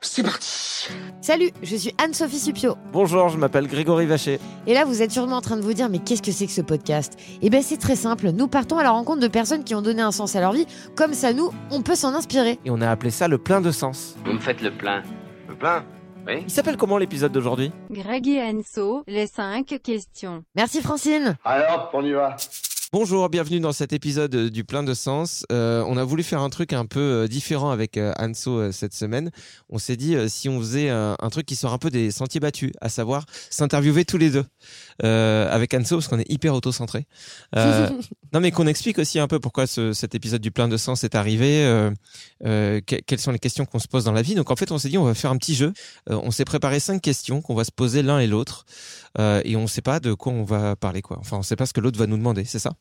C'est parti Salut, je suis Anne-Sophie Supio. Bonjour, je m'appelle Grégory Vacher. Et là, vous êtes sûrement en train de vous dire, mais qu'est-ce que c'est que ce podcast? Eh bien, c'est très simple. Nous partons à la rencontre de personnes qui ont donné un sens à leur vie. Comme ça, nous, on peut s'en inspirer. Et on a appelé ça le plein de sens. Vous me faites le plein. Le plein? Oui Il s'appelle comment l'épisode d'aujourd'hui? Greg et Enso, les 5 questions. Merci Francine. Alors, on y va. Bonjour, bienvenue dans cet épisode euh, du plein de sens. Euh, on a voulu faire un truc un peu euh, différent avec Anso cette semaine. On s'est dit si on faisait un truc qui sort un peu des sentiers battus, à savoir s'interviewer tous les deux avec Anso parce qu'on est hyper auto-centré. non mais qu'on explique aussi un peu pourquoi ce- cet épisode du plein de sens est arrivé, euh, euh, que- quelles sont les questions qu'on se pose dans la vie. Donc en fait on s'est dit on va faire un petit jeu. Euh, on s'est préparé cinq questions qu'on va se poser l'un et l'autre et on sait pas de quoi on va parler quoi. Enfin on sait pas ce que l'autre va nous demander, c'est ça?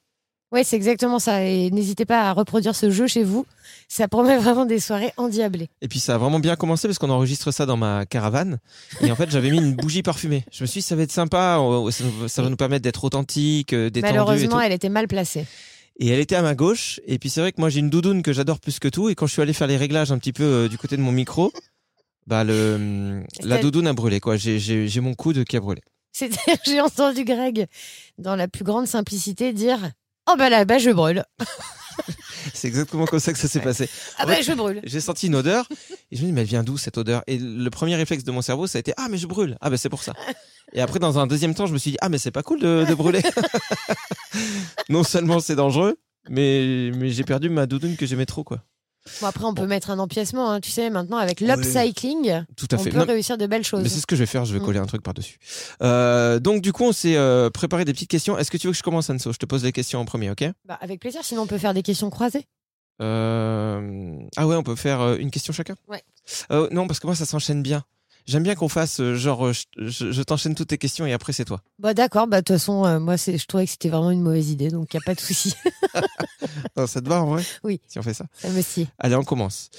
Oui, c'est exactement ça. Et n'hésitez pas à reproduire ce jeu chez vous. Ça promet vraiment des soirées endiablées. Et puis ça a vraiment bien commencé parce qu'on enregistre ça dans ma caravane. Et en fait, j'avais mis une bougie parfumée. Je me suis dit, ça va être sympa, on- ça, ça va nous permettre d'être authentique, euh, détendu et tout. Malheureusement, elle était mal placée. Et elle était à ma gauche. Et puis c'est vrai que moi j'ai une doudoune que j'adore plus que tout. Et quand je suis allé faire les réglages un petit peu euh, du côté de mon micro, bah le la doudoune a brûlé quoi. J'ai mon coude qui a brûlé. C'est-à-dire, j'ai entendu Greg, dans la plus grande simplicité, dire Oh bah là, bah je brûle. C'est exactement comme ça que ça s'est passé. Ah bah fait, je brûle. J'ai senti une odeur et je me dis mais elle vient d'où cette odeur? Et le premier réflexe de mon cerveau ça a été ah mais je brûle ah bah c'est pour ça. Et après dans un deuxième temps je me suis dit ah mais c'est pas cool de, de brûler. non seulement c'est dangereux mais mais j'ai perdu ma doudoune que j'aimais trop quoi. Bon, après, on peut mettre un empiècement, hein, tu sais, maintenant, avec l'upcycling, Tout à on peut Non, réussir de belles choses. mais c'est ce que je vais faire je vais Mm. coller un truc par dessus. Euh, donc du coup on s'est euh, préparé des petites questions. Est-ce que tu veux que je commence Anso? Je te pose les questions en premier ok? Bah, avec plaisir, sinon on peut faire des questions croisées. Euh, Ah ouais, on peut faire une question chacun? Ouais. Non, parce que moi, ça s'enchaîne bien. J'aime bien qu'on fasse euh, genre, euh, je, je- je t'enchaîne toutes tes questions et après, c'est toi. Bah d'accord, bah de toute façon, euh, moi c'est, je trouvais que c'était vraiment une mauvaise idée, donc il y a pas de souci. Non, ça te va en vrai? Oui. Si on fait ça. Ça me. Allez, on commence.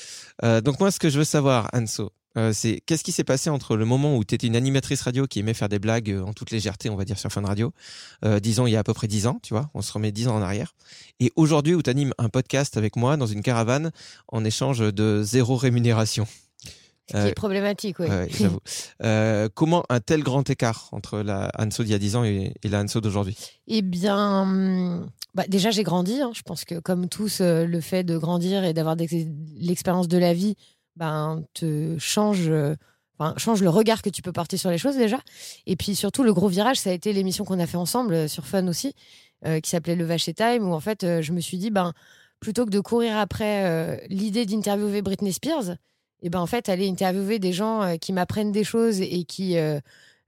Euh, donc, moi, ce que je veux savoir, Anso, euh, c'est qu'est-ce qui s'est passé entre le moment où tu étais une animatrice radio qui aimait faire des blagues en toute légèreté, on va dire, sur Fun Radio, euh, disons il y a à peu près 10 ans, tu vois, on se remet 10 ans en arrière, et aujourd'hui où tu animes un podcast avec moi dans une caravane en échange de zéro rémunération? Ce qui Euh, est problématique, oui. Ouais, j'avoue. Euh, comment un tel grand écart entre la Anso d'il y a 10 ans et, et la Anso d'aujourd'hui? Eh bien, hum, bah, déjà j'ai grandi. hein. Je pense que comme tous, euh, le fait de grandir et d'avoir l'expérience de la vie, ben te change, euh, enfin, change le regard que tu peux porter sur les choses déjà. Et puis surtout le gros virage, ça a été l'émission qu'on a fait ensemble euh, sur Fun aussi, euh, qui s'appelait Le Vacher Time, où en fait euh, je me suis dit ben plutôt que de courir après euh, l'idée d'interviewer Britney Spears, et ben en fait aller interviewer des gens euh, qui m'apprennent des choses et qui euh,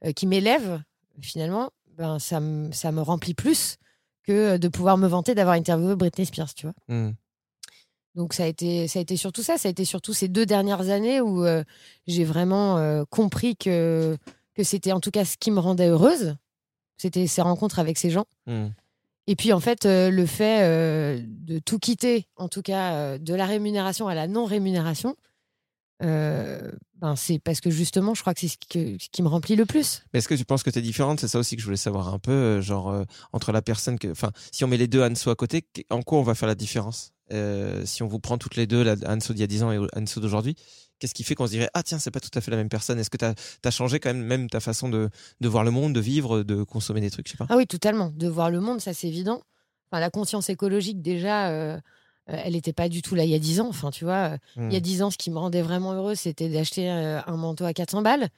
euh, qui m'élèvent finalement, ben ça me ça me remplit plus que de pouvoir me vanter d'avoir interviewé Britney Spears, tu vois. Hmm. Donc ça a été ça a été surtout ça, ça a été surtout ces deux dernières années où euh, j'ai vraiment euh, compris que que c'était en tout cas ce qui me rendait heureuse. C'était ces rencontres avec ces gens. Hmm. Et puis en fait, euh, le fait de tout quitter, en tout cas de la rémunération à la non-rémunération, euh, ben, c'est parce que justement, je crois que c'est ce, qui me remplit le plus. Mais est-ce que tu penses que tu es différente? C'est ça aussi que je voulais savoir un peu, euh, genre, euh, entre la personne que. Enfin, si on met les deux Anso à côté, en quoi on va faire la différence? Euh, Si on vous prend toutes les deux, la Anso d'il y a 10 ans et Anso d'aujourd'hui, qu'est-ce qui fait qu'on se dirait, ah tiens, c'est pas tout à fait la même personne? Est-ce que tu as, changé quand même, même ta façon de, de voir le monde, de vivre, de consommer des trucs? Je sais pas. Ah oui, totalement. De voir le monde, ça c'est évident. Enfin, la conscience écologique, déjà, elle n'était pas du tout là il y a 10 ans. Enfin, tu vois, euh, il y a Hmm. 10 ans, ce qui me rendait vraiment heureuse, c'était d'acheter euh, un manteau à 400 balles.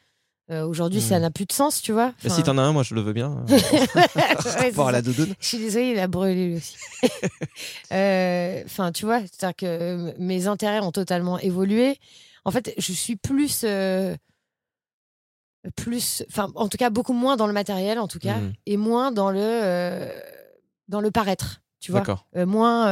Euh, Aujourd'hui, ça n'a plus de sens, tu vois. Enfin, si t'en as un, moi je le veux bien. Ouais, ça. la doudoune. Je suis désolée, il a brûlé lui aussi. Euh, Enfin, tu vois, c'est-à-dire que euh, mes intérêts ont totalement évolué. En fait, je suis plus, euh, plus, enfin, en tout cas, beaucoup moins dans le matériel, en tout cas, Mhm. et moins dans le, euh, dans le paraître. Tu vois, D'accord. Euh, moins.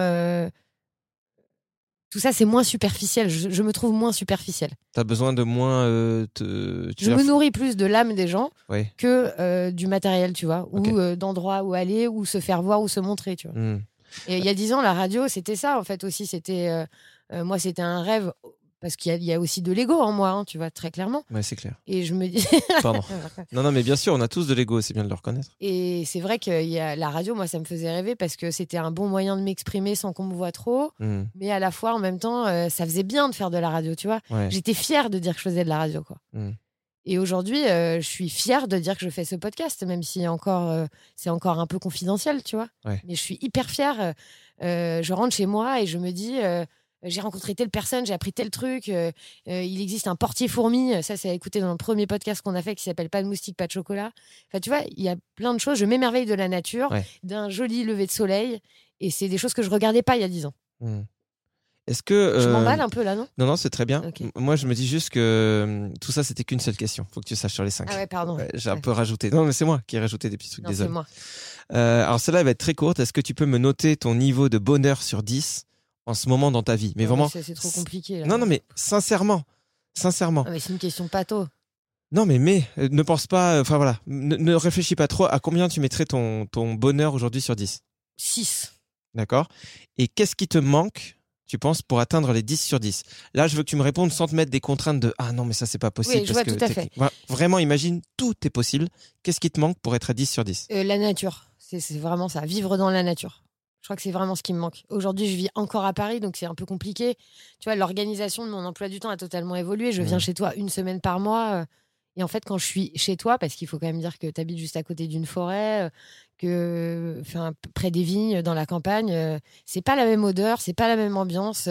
Tout ça, c'est moins superficiel. Je, je me trouve moins superficielle. T'as besoin de moins. euh, te... Je me nourris plus de l'âme des gens que euh, du matériel, tu vois, ou euh, d'endroits où aller, ou se faire voir, ou se montrer, tu vois. Hmm. Et il y a dix ans, la radio, c'était ça, en fait, aussi. C'était, moi, c'était un rêve, parce qu'il y, a- il y a aussi de l'ego en moi, hein, tu vois, très clairement. Ouais, c'est clair. Et je me dis. Pardon. non, non, mais bien sûr, on a tous de l'ego, c'est bien de le reconnaître. Et c'est vrai que il y a, la radio, moi, ça me faisait rêver parce que c'était un bon moyen de m'exprimer sans qu'on me voit trop. Hmm. Mais à la fois, en même temps, euh, ça faisait bien de faire de la radio, tu vois. Ouais. J'étais fière de dire que je faisais de la radio, quoi. Mm. Et aujourd'hui, euh, je suis fière de dire que je fais ce podcast, même si encore, euh, c'est encore un peu confidentiel, tu vois. Ouais. Mais je suis hyper fière. Je rentre chez moi et je me dis, j'ai rencontré telle personne, j'ai appris tel truc. euh, euh, il existe un portier fourmi. Ça, c'est à écouter dans le premier podcast qu'on a fait qui s'appelle Pas de moustique, pas de chocolat. Enfin, tu vois, il y a plein de choses. Je m'émerveille de la nature, Ouais. d'un joli lever de soleil. Et c'est des choses que je regardais pas il y a dix ans. Hmm. Est-ce que. Je euh, m'emballe un peu là, non? Non, non, c'est très bien. Moi, je me dis juste que tout ça, c'était qu'une seule question. Faut que tu saches sur les cinq. Ah ouais, pardon. Ouais, J'ai un peu rajouté. Non, mais c'est moi qui ai rajouté des petits trucs Non, des c'est moi. Euh, alors, celle-là elle va être très courte. Est-ce que tu peux me noter ton niveau de bonheur sur 10 en ce moment dans ta vie Mais Non, vraiment. c'est trop compliqué. Là. Non, non, mais sincèrement. Sincèrement. Ah, mais c'est une question pato. Non, mais mais euh, ne pense pas. euh, Enfin, voilà. Ne, ne réfléchis pas trop. À combien tu mettrais ton, ton bonheur aujourd'hui sur 10 6. D'accord? Et qu'est-ce qui te manque, tu penses, pour atteindre les 10 sur 10 Là, je veux que tu me répondes sans te mettre des contraintes de Ah non, mais ça, c'est pas possible. Oui, je parce vois que tout à fait. Vraiment, imagine, tout est possible. Qu'est-ce qui te manque pour être à 10 sur 10 Euh, la nature. C'est vraiment ça. Vivre dans la nature. Je crois que c'est vraiment ce qui me manque. Aujourd'hui, je vis encore à Paris, donc c'est un peu compliqué. Tu vois, l'organisation de mon emploi du temps a totalement évolué. Je viens chez toi une semaine par mois. euh, Et en fait, quand je suis chez toi, parce qu'il faut quand même dire que tu habites juste à côté d'une forêt, euh, que, enfin, près des vignes, dans la campagne, euh, c'est pas la même odeur, c'est pas la même ambiance,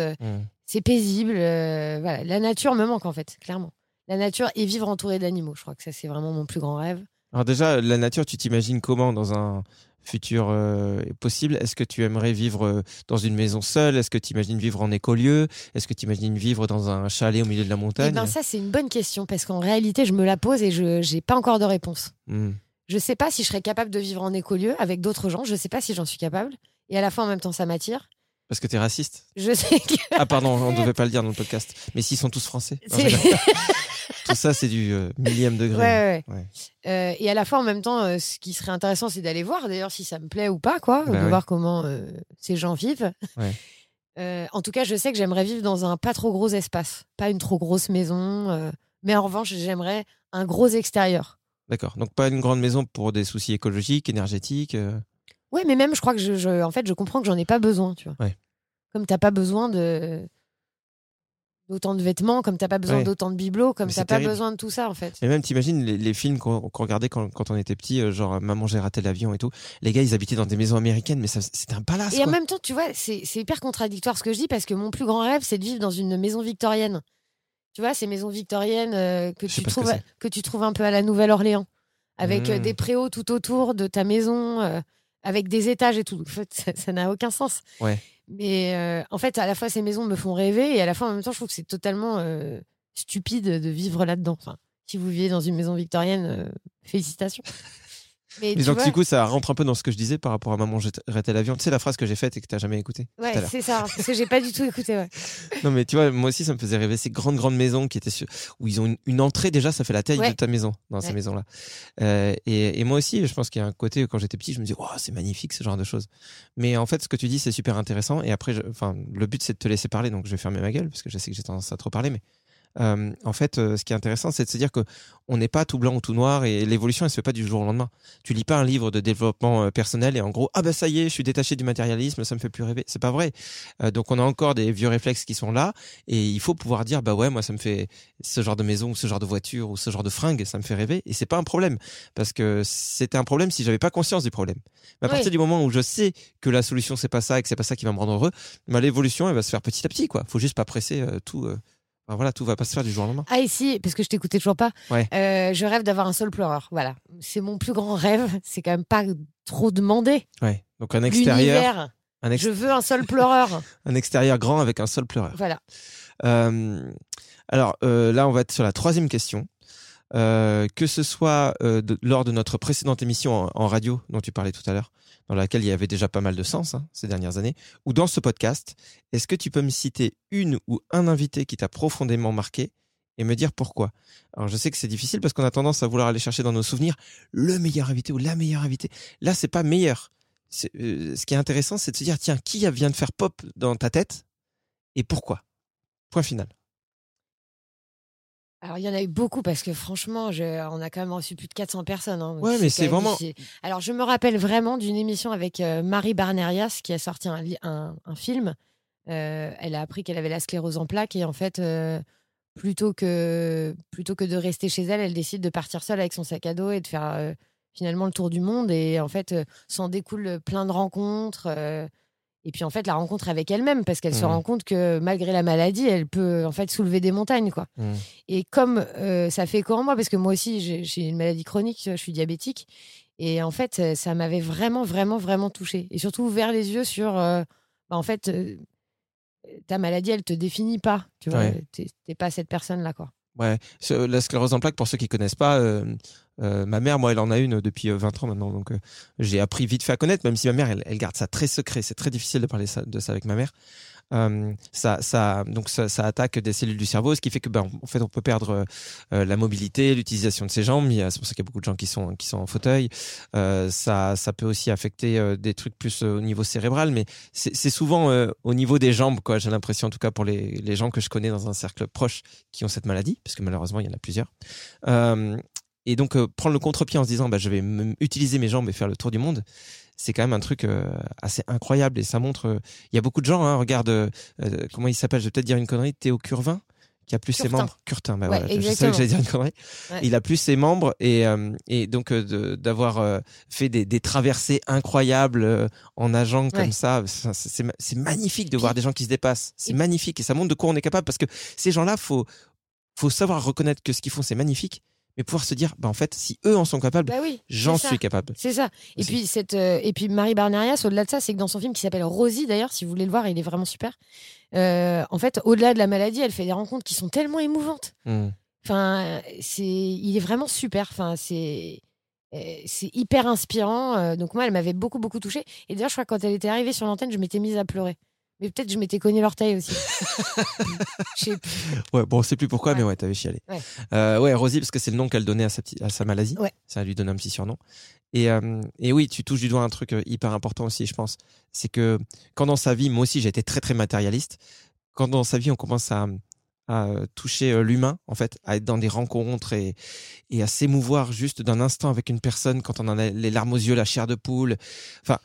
c'est paisible. euh, voilà. La nature me manque, en fait, clairement. La nature et vivre entouré d'animaux. Je crois que ça, c'est vraiment mon plus grand rêve. Alors déjà, la nature, tu t'imagines comment dans un futur euh, possible? Est-ce que tu aimerais vivre euh, dans une maison seule? Est-ce que tu imagines vivre en écolieu? Est-ce que tu imagines vivre dans un chalet au milieu de la Eh montagne? ben ça, c'est une bonne question parce qu'en réalité, je me la pose et je n'ai pas encore de réponse. Hmm. Je sais pas si je serais capable de vivre en écolieu avec d'autres gens. Je sais pas si j'en suis capable. Et à la fois, en même temps, ça m'attire. Parce que t'es raciste? Je sais que. Ah pardon, on ne devait pas le dire dans le podcast. Mais s'ils sont tous français Tout ça, c'est du euh, millième degré. ouais, ouais. Ouais. Euh, et à la fois, en même temps, euh, ce qui serait intéressant, c'est d'aller voir d'ailleurs si ça me plaît ou pas, quoi, Bah de voir comment ces gens vivent. En tout cas, je sais que j'aimerais vivre dans un pas trop gros espace, pas une trop grosse maison. mais en revanche, j'aimerais un gros extérieur. D'accord. Donc pas une grande maison pour des soucis écologiques, énergétiques. Ouais, mais même, je crois que je, je- en fait, je comprends que j'en ai pas besoin, tu vois. Comme t'as pas besoin de d'autant de vêtements, comme t'as pas besoin Ouais. d'autant de bibelots, comme t'as pas besoin de tout ça, en fait. Mais même, t'imagines les, les films qu'on regardait quand, quand on était petit, euh, genre Maman j'ai raté l'avion et tout. Les gars, ils habitaient dans des maisons américaines, mais c'était un palace. Et en même temps, tu vois, c'est hyper contradictoire ce que je dis parce que mon plus grand rêve, c'est de vivre dans une maison victorienne. Tu vois, ces maisons victoriennes euh, que, tu que trouves, que tu trouves un peu à la Nouvelle-Orléans, avec euh, Mmh. des préaux tout autour de ta maison, euh, avec des étages et tout. En fait, ça- ça n'a aucun sens. Ouais. Mais euh, en fait, à la fois, ces maisons me font rêver et à la fois, en même temps, je trouve que c'est totalement euh, stupide de vivre là-dedans. Enfin, si vous vivez dans une maison victorienne, euh, félicitations. Mais Mais tu donc, vois, du coup, ça rentre un peu dans ce que je disais par rapport à Maman, j'arrêtais l'avion. Tu sais, la phrase que j'ai faite et que tu n'as jamais écoutée ouais, c'est ça, parce que j'ai pas du tout écouté. Ouais. Non, mais tu vois, moi aussi, ça me faisait rêver ces grandes, grandes maisons qui étaient sur... où ils ont une, une entrée, déjà, ça fait la taille Ouais. de ta maison, dans ces Ouais. maisons-là. Euh, et, et moi aussi, je pense qu'il y a un côté, quand j'étais petit, je me disais, oh, c'est magnifique, ce genre de choses. Mais en fait, ce que tu dis, c'est super intéressant. Et après, je- enfin, le but, c'est de te laisser parler, donc je vais fermer ma gueule, parce que je sais que j'ai tendance à trop parler, mais. Euh, en fait, euh, ce qui est intéressant, c'est de se dire que on n'est pas tout blanc ou tout noir et l'évolution, elle se fait pas du jour au lendemain. Tu lis pas un livre de développement euh, personnel et en gros, ah bah ça y est, je suis détaché du matérialisme, ça me fait plus rêver. C'est pas vrai. Donc on a encore des vieux réflexes qui sont là et il faut pouvoir dire bah ouais, moi ça me fait ce genre de maison ou ce genre de voiture ou ce genre de fringue, ça me fait rêver et c'est pas un problème parce que c'était un problème si j'avais pas conscience du problème. Mais à Oui. partir du moment où je sais que la solution c'est pas ça et que c'est pas ça qui va me rendre heureux, bah, l'évolution elle va se faire petit à petit quoi. Faut juste pas presser tout. Enfin, voilà, tout va pas se faire du jour au lendemain. Ah, ici, parce que je t'écoutais toujours pas, Ouais. euh, je rêve d'avoir un seul pleureur. Voilà. C'est mon plus grand rêve. C'est quand même pas trop demandé. Ouais. Donc un extérieur, un, ex- Je veux un seul pleureur. un extérieur grand avec un seul pleureur. voilà. Euh, alors euh, là, on va être sur la troisième question. Euh, que ce soit euh, lors de notre précédente émission en, radio dont tu parlais tout à l'heure, dans laquelle il y avait déjà pas mal de sens hein, ces dernières années, ou dans ce podcast, est-ce que tu peux me citer une ou un invité qui t'a profondément marqué et me dire pourquoi? Alors je sais que c'est difficile parce qu'on a tendance à vouloir aller chercher dans nos souvenirs le meilleur invité ou la meilleure invitée. Là, c'est pas meilleur. Euh, ce qui est intéressant, c'est de se dire tiens, qui vient de faire pop dans ta tête et pourquoi? Point final. Alors, il y en a eu beaucoup parce que franchement, je- on a quand même reçu plus de 400 personnes. hein, Ouais, mais c'est vraiment-. Alors, je me rappelle vraiment d'une émission avec euh, Marie Barnerias qui a sorti un, li- un, un film. Euh, elle a appris qu'elle avait la sclérose en plaques et en fait, euh, plutôt, que, plutôt que de rester chez elle, elle décide de partir seule avec son sac à dos et de faire finalement le tour du monde. Et en fait, s'en découle plein de rencontres. Et puis en fait, la rencontre avec elle-même, parce qu'elle se Mhm. rend compte que malgré la maladie, elle peut en fait soulever des montagnes, quoi. Mhm. Et comme euh, ça fait écho en moi, parce que moi aussi j'ai une maladie chronique, je suis diabétique, et en fait euh, ça m'avait vraiment, vraiment, vraiment touchée. Et surtout ouvert les yeux sur, euh, bah, en fait, euh, ta maladie, elle te définit pas, tu vois, Ouais. t'es pas cette personne-là, quoi. Ouais, Ce- la sclérose en plaques, pour ceux qui connaissent pas, euh, euh, ma mère, moi, elle en a une depuis euh, 20 ans maintenant, donc euh, j'ai appris vite fait à connaître, même si ma mère, elle, garde ça très secret. C'est très difficile de parler de ça avec ma mère. Euh, ça, donc ça, attaque des cellules du cerveau, ce qui fait que, ben, en fait, on peut perdre euh, la mobilité, l'utilisation de ses jambes. C'est pour ça qu'il y a beaucoup de gens qui sont en fauteuil. Euh, ça, ça peut aussi affecter des trucs plus au niveau cérébral, mais c'est souvent au niveau des jambes. J'ai l'impression, en tout cas, pour les, gens que je connais dans un cercle proche qui ont cette maladie, parce que malheureusement, il y en a plusieurs. Et donc, prendre le contre-pied en se disant, bah, je vais utiliser mes jambes et faire le tour du monde, c'est quand même un truc euh, assez incroyable. Et ça montre. euh, Il y a beaucoup de gens, hein, regarde, euh, comment il s'appelle Je vais peut-être dire une connerie, Théo Curvin, qui a plus ses membres. Curtin, bah Ouais, voilà, je savais que j'allais dire une connerie. Ouais. Il a plus ses membres et, et donc d'avoir fait des, des traversées incroyables en nageant comme ça, c'est- c'est ma- c'est magnifique de voir des gens qui se dépassent. C'est magnifique et ça montre de quoi on est capable parce que ces gens-là, faut faut savoir reconnaître que ce qu'ils font c'est magnifique, mais pouvoir se dire, bah en fait, si eux en sont capables, Bah oui, j'en suis capable. C'est ça. Et Aussi. puis, cette, euh, et puis Marie Barnerias, au-delà de ça, c'est que dans son film qui s'appelle Rosie, d'ailleurs, si vous voulez le voir, il est vraiment super. Euh, en fait, au-delà de la maladie, elle fait des rencontres qui sont tellement émouvantes. Hmm. Enfin, c'est, il est vraiment super. Enfin, c'est, euh, c'est hyper inspirant. Donc moi, elle m'avait beaucoup, beaucoup touchée. Et d'ailleurs, je crois que quand elle était arrivée sur l'antenne, je m'étais mise à pleurer. Mais peut-être je m'étais cogné l'orteil aussi. Je sais plus. Ouais, bon, on sait plus pourquoi, mais ouais, t'avais chialé. Ouais. Euh, ouais, Rosie, parce que c'est le nom qu'elle donnait à sa, petite- à sa maladie. Ouais. Ça lui donne un petit surnom. Et, euh, et oui, tu touches du doigt un truc euh, hyper important aussi, je pense. C'est que quand dans sa vie, moi aussi, j'ai été très, très matérialiste. Quand dans sa vie, on commence à, à toucher euh, l'humain, en fait, à être dans des rencontres et, et à s'émouvoir juste d'un instant avec une personne quand on en a les larmes aux yeux, la chair de poule. Enfin,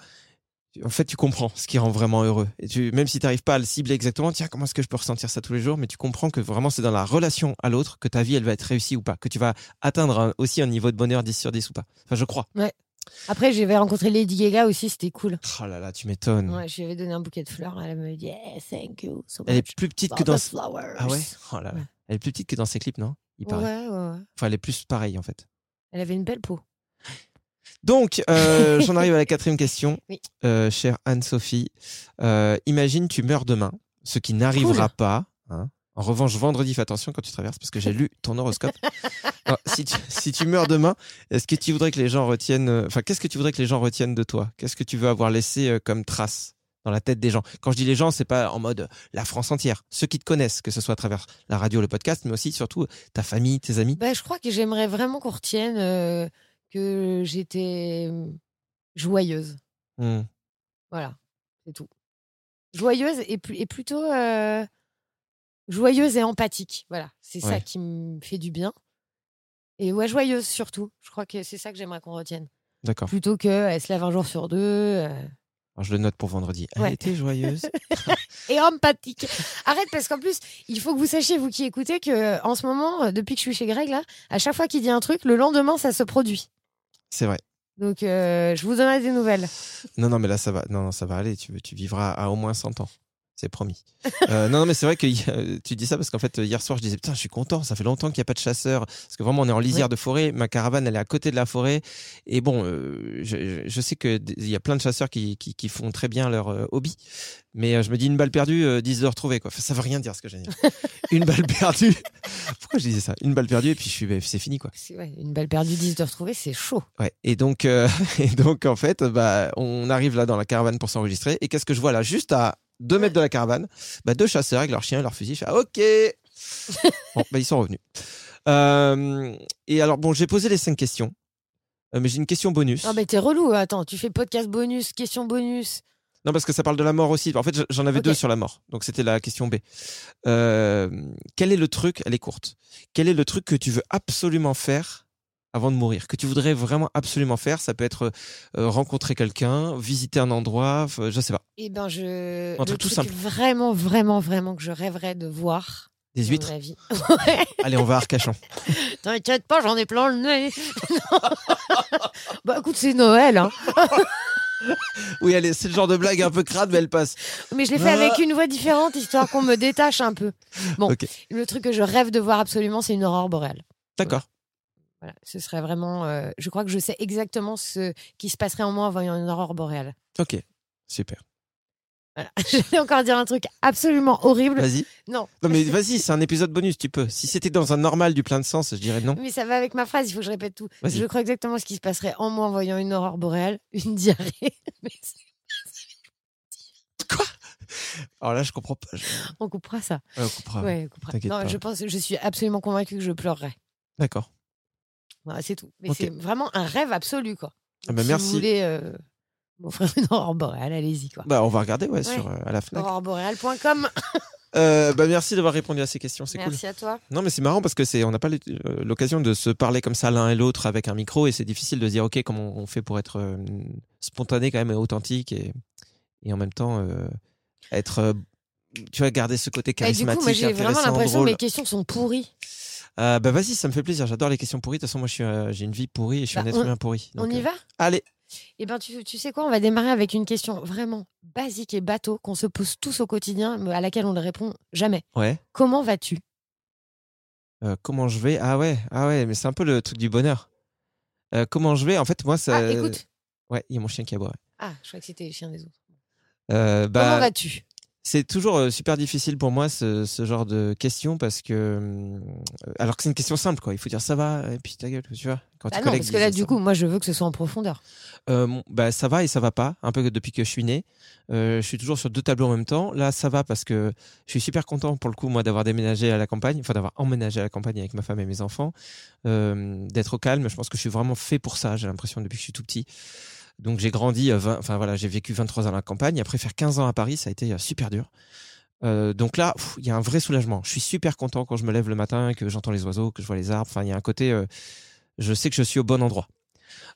en fait, tu comprends ce qui rend vraiment heureux. Et tu, même si tu n'arrives pas à le cibler exactement, tiens, comment est-ce que je peux ressentir ça tous les jours? Mais tu comprends que vraiment, c'est dans la relation à l'autre que ta vie, elle va être réussie ou pas, que tu vas atteindre un- aussi un niveau de bonheur 10 sur 10 ou pas. Enfin, je crois. Après, j'avais rencontré Lady Gaga aussi, c'était cool. Oh là là, tu m'étonnes. Ouais, je lui avais donné un bouquet de fleurs. Elle me dit yeah, thank you so Elle est plus petite que dans. flowers. Ah ouais? Oh là là. Ouais. Elle est plus petite que dans ses clips, non? Il Ouais, paraît. ouais, ouais. Enfin, elle est plus pareille, en fait. Elle avait une belle peau. Donc, euh, j'en arrive à la quatrième question. Oui. Euh, chère Anne-Sophie, euh, imagine tu meurs demain, ce qui n'arrivera Cool. pas. hein. En revanche, vendredi, fais attention quand tu traverses parce que j'ai lu ton horoscope. Alors, si, tu, si tu meurs demain, est-ce que tu voudrais que les gens retiennent. Enfin, qu'est-ce que tu voudrais que les gens retiennent de toi? Qu'est-ce que tu veux avoir laissé comme trace dans la tête des gens? Quand je dis les gens, c'est pas en mode la France entière. Ceux qui te connaissent, que ce soit à travers la radio, le podcast, mais aussi surtout ta famille, tes amis. Bah, je crois que j'aimerais vraiment qu'on retienne que j'étais euh, joyeuse. Hmm. Voilà, c'est tout. Joyeuse et, et plutôt euh, joyeuse et empathique. Voilà, c'est ça qui me fait du bien. Et ouais, joyeuse surtout. Je crois que c'est ça que j'aimerais qu'on retienne. D'accord. Plutôt que elle se lève un jour sur deux. euh, Alors, je le note pour vendredi. Elle Ouais. était joyeuse. et empathique. Arrête parce qu'en plus, il faut que vous sachiez vous qui écoutez que en ce moment, euh, depuis que je suis chez Greg là, à chaque fois qu'il dit un truc, le lendemain ça se produit. C'est vrai. Donc euh, je vous donnerai des nouvelles. Non, non, mais là, ça va. Non, non, ça va aller. Tu, tu vivras à au moins 100 ans. C'est promis. Euh, non, non, mais c'est vrai que euh, tu dis ça parce qu'en fait, hier soir, je disais Putain, je suis content. Ça fait longtemps qu'il n'y a pas de chasseurs. Parce que vraiment, on est en lisière de forêt. Ma caravane, elle est à côté de la forêt. Et bon, euh, je, je sais qu'il y a plein de chasseurs qui, qui, qui font très bien leur euh, hobby. Mais je me dis Une balle perdue, euh, 10 de retrouver. Quoi. Enfin, ça veut rien dire ce que j'ai dit. une balle perdue. Pourquoi je disais ça? Une balle perdue, et puis je suis, bah, c'est fini, quoi. Ouais, une balle perdue 10 de retrouver, c'est chaud. Ouais. Et donc, et donc en fait, bah, on arrive là dans la caravane pour s'enregistrer. Et qu'est-ce que je vois là? Juste à deux mètres de la caravane, bah, deux chasseurs avec leurs chiens et leurs fusils. Je fais, ah, ok. bon, bah, ils sont revenus. Euh, et alors, bon, j'ai posé les cinq questions. Euh, mais j'ai une question bonus. Ah mais t'es relou, attends, tu fais podcast bonus, question bonus. Non, parce que ça parle de la mort aussi. En fait, j'en avais Ok. deux sur la mort. Donc, c'était la question B. Euh, quel est le truc, elle est courte, quel est le truc que tu veux absolument faire avant de mourir Que tu voudrais vraiment absolument faire Ça peut être euh, rencontrer quelqu'un, visiter un endroit, f- je sais pas. Eh ben je Un truc le tout simple. vraiment vraiment vraiment que je rêverais de voir Des huîtres ma vie. Allez, on va à Arcachon. T'inquiète pas, j'en ai plein le nez. bah écoute, c'est Noël hein. Oui, allez, c'est le genre de blague un peu crade, mais elle passe. Mais je l'ai fait Ah. avec une voix différente histoire qu'on me détache un peu. Bon, le truc que je rêve de voir absolument, c'est une aurore boréale. D'accord. Voilà, ce serait vraiment. euh, je crois que je sais exactement ce qui se passerait en moi en voyant une aurore boréale. Ok. Super. Voilà. Je vais encore dire un truc absolument horrible. Vas-y. Non, Non, mais vas-y, c'est un épisode bonus, tu peux. Si c'était dans un normal du plein de sens, je dirais non. mais ça va avec ma phrase. Il faut que je répète tout. Je crois exactement ce qui se passerait en moi en voyant une aurore boréale, une diarrhée. Mais c'est- Alors là, je comprends pas. Je- on coupera ça. Ouais, on comprend. Ouais, on coupera. Non, pas. je pense, je suis absolument convaincue que je pleurerais. D'accord. Voilà, c'est tout. Mais c'est vraiment un rêve absolu, quoi. Ah bah, si merci. vous voulez euh, m'offrir une aurore boréale, allez-y, quoi. Bah, on va regarder, ouais, Ouais. sur euh, à la Fnac. Auroreboréale.com. Euh, bah, merci d'avoir répondu à ces questions, c'est cool. Merci à toi. Non, mais c'est marrant parce que c'est, on n'a pas euh, l'occasion de se parler comme ça l'un et l'autre avec un micro et c'est difficile de se dire, ok, comment on fait pour être euh, spontané quand même et authentique et, et en même temps être, tu vois, garder ce côté Et du charismatique. coup, moi, j'ai vraiment l'impression que mes questions sont pourries. Euh, bah vas-y, ça me fait plaisir. J'adore les questions pourries. De toute façon, moi, euh, j'ai une vie pourrie et je suis Bah, un être on- humain pourri. On y euh, va? Allez. Eh ben, tu, tu sais quoi? On va démarrer avec une question vraiment basique et bateau qu'on se pose tous au quotidien, mais à laquelle on ne répond jamais. Ouais. Comment vas-tu? Euh, comment je vais? Ah ouais, ah ouais, mais c'est un peu le truc du bonheur. Comment je vais? En fait, moi, ça. Ah, écoute. Ouais, il y a mon chien qui aboie. Ah, je crois que c'était les chiens des autres. Euh, bah, Comment vas-tu? C'est toujours euh, super difficile pour moi ce, ce genre de questions parce que euh, alors que c'est une question simple quoi. Il faut dire ça va et puis ta gueule, tu vois. Quand Ah tes non, parce que là, du coup, moi, je veux que ce soit en profondeur. Euh, bah ça va et ça va pas. Un peu depuis que je suis né, Euh, je suis toujours sur deux tableaux en même temps. Là ça va parce que je suis super content pour le coup moi d'avoir déménagé à la campagne, enfin d'avoir emménagé à la campagne avec ma femme et mes enfants, euh, d'être au calme. Je pense que je suis vraiment fait pour ça. J'ai l'impression depuis que je suis tout petit. Donc j'ai grandi, euh, 20 enfin voilà, j'ai vécu 23 ans à la campagne. Après faire 15 ans à Paris, ça a été euh, super dur. Euh, donc là, il y a un vrai soulagement. Je suis super content quand je me lève le matin, que j'entends les oiseaux, que je vois les arbres. Enfin, il y a un côté, euh, je sais que je suis au bon endroit.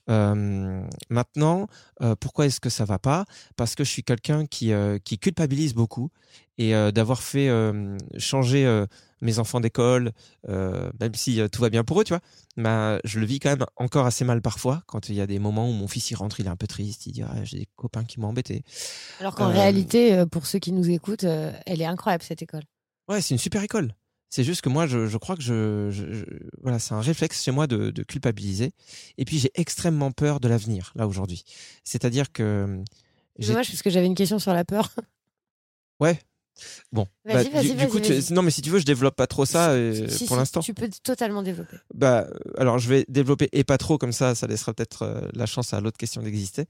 Euh, maintenant, euh, pourquoi est-ce que ça va pas? Parce que je suis quelqu'un qui, euh, qui culpabilise beaucoup et d'avoir fait changer mes enfants d'école, même si tout va bien pour eux, tu vois. Mais je le vis quand même encore assez mal parfois quand il y a des moments où mon fils il rentre, il est un peu triste, il dit ah, j'ai des copains qui m'ont embêté. Alors qu'en réalité, pour ceux qui nous écoutent, elle est incroyable, cette école. Ouais, c'est une super école. C'est juste que moi, je, je crois que je, je- je- voilà, c'est un réflexe chez moi de, de culpabiliser. Et puis j'ai extrêmement peur de l'avenir là aujourd'hui. C'est-à-dire que C'est j'ai- dommage parce que j'avais une question sur la peur. ouais, Bon, Vas-y, bah, du, du coup, tu- non, mais si tu veux, je développe pas trop ça euh, Si, pour si, l'instant. Tu peux totalement développer. Bah, euh, alors, je vais développer et pas trop comme ça, ça laissera peut-être euh, la chance à l'autre question d'exister.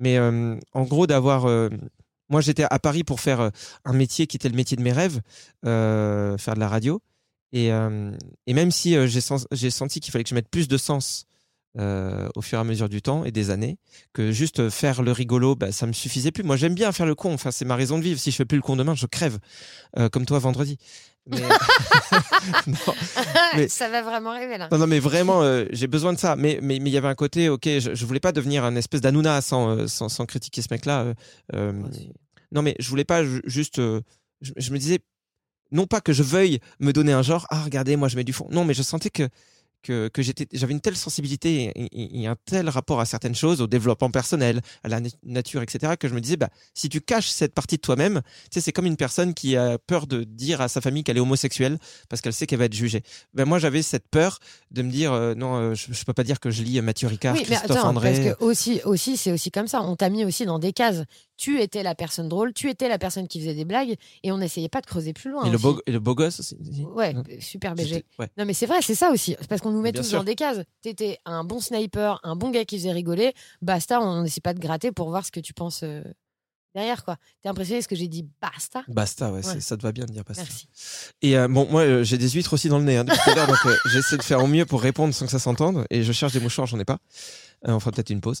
Mais euh, en gros, d'avoir. Moi, j'étais à Paris pour faire euh, un métier qui était le métier de mes rêves, euh, faire de la radio. Et, euh, même si j'ai senti qu'il fallait que je mette plus de sens au fur et à mesure du temps et des années, que juste faire le rigolo, bah, ça me suffisait plus. Moi, j'aime bien faire le con. C'est ma raison de vivre. Si je fais plus le con demain, je crève, comme toi vendredi. Mais... non, Mais- Ça va vraiment arriver là. non, non, mais vraiment, euh, j'ai besoin de ça. Mais mais mais il y avait un côté, ok, je, je voulais pas devenir un espèce d'Anouna sans, euh, sans sans critiquer ce mec-là. euh, non, mais je voulais pas ju- juste. euh, je, je me disais, non pas que je veuille me donner un genre. Ah, regardez, moi je mets du fond. Non, mais je sentais que que, j'avais une telle sensibilité et, un tel rapport à certaines choses, au développement personnel, à la na- nature, etc., que je me disais, bah, si tu caches cette partie de toi-même, tu sais, c'est comme une personne qui a peur de dire à sa famille qu'elle est homosexuelle parce qu'elle sait qu'elle va être jugée. Ben, moi, j'avais cette peur de me dire, euh, non, euh, je, je peux pas dire que je lis Mathieu Ricard, Oui, mais Christophe attends, André. parce que aussi, aussi c'est aussi comme ça. On t'a mis aussi dans des cases. Tu étais la personne drôle, tu étais la personne qui faisait des blagues, et on n'essayait pas de creuser plus loin. et, le beau, et le beau gosse aussi. Ouais, super BG. Ouais. Non mais c'est vrai, c'est ça aussi. Parce qu'on nous met Bien tous sûr. dans des cases. T'étais un bon sniper, un bon gars qui faisait rigoler. Basta, on n'essaie pas de gratter pour voir ce que tu penses euh, derrière quoi. T'es impressionné ce que j'ai dit basta? Basta, ouais, ça te va bien de dire basta. Merci. Et euh, bon, moi, euh, j'ai des huîtres aussi dans le nez hein, depuis tout à l'heure, donc euh, j'essaie de faire au mieux pour répondre sans que ça s'entende. Et je cherche des mouchoirs, j'en ai pas. On fera peut-être une pause.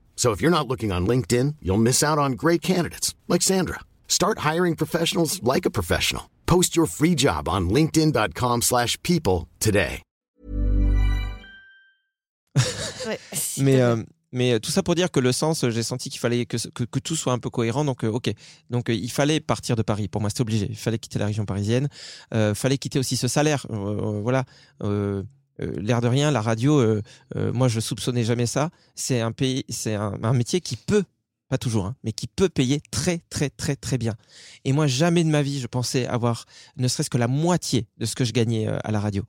So if you're not looking on LinkedIn, you'll miss out on great candidates like Sandra. Start hiring professionals like a professional. Post your free job on linkedin.com/people slash people today. Mais, euh, mais tout ça pour dire que le sens, euh, j'ai senti qu'il fallait que, que, que tout soit un peu cohérent. Donc, euh, ok. Donc, euh, il fallait partir de Paris. Pour moi, c'était obligé. Il fallait quitter la région parisienne. Euh, fallait quitter aussi ce salaire. Euh, euh, voilà. Euh, L'air de rien, la radio, euh, euh, moi je soupçonnais jamais ça. C'est un pays, c'est un, métier qui peut, pas toujours, hein, mais qui peut payer très très très très bien. Et moi jamais de ma vie je pensais avoir ne serait-ce que la moitié de ce que je gagnais à la radio.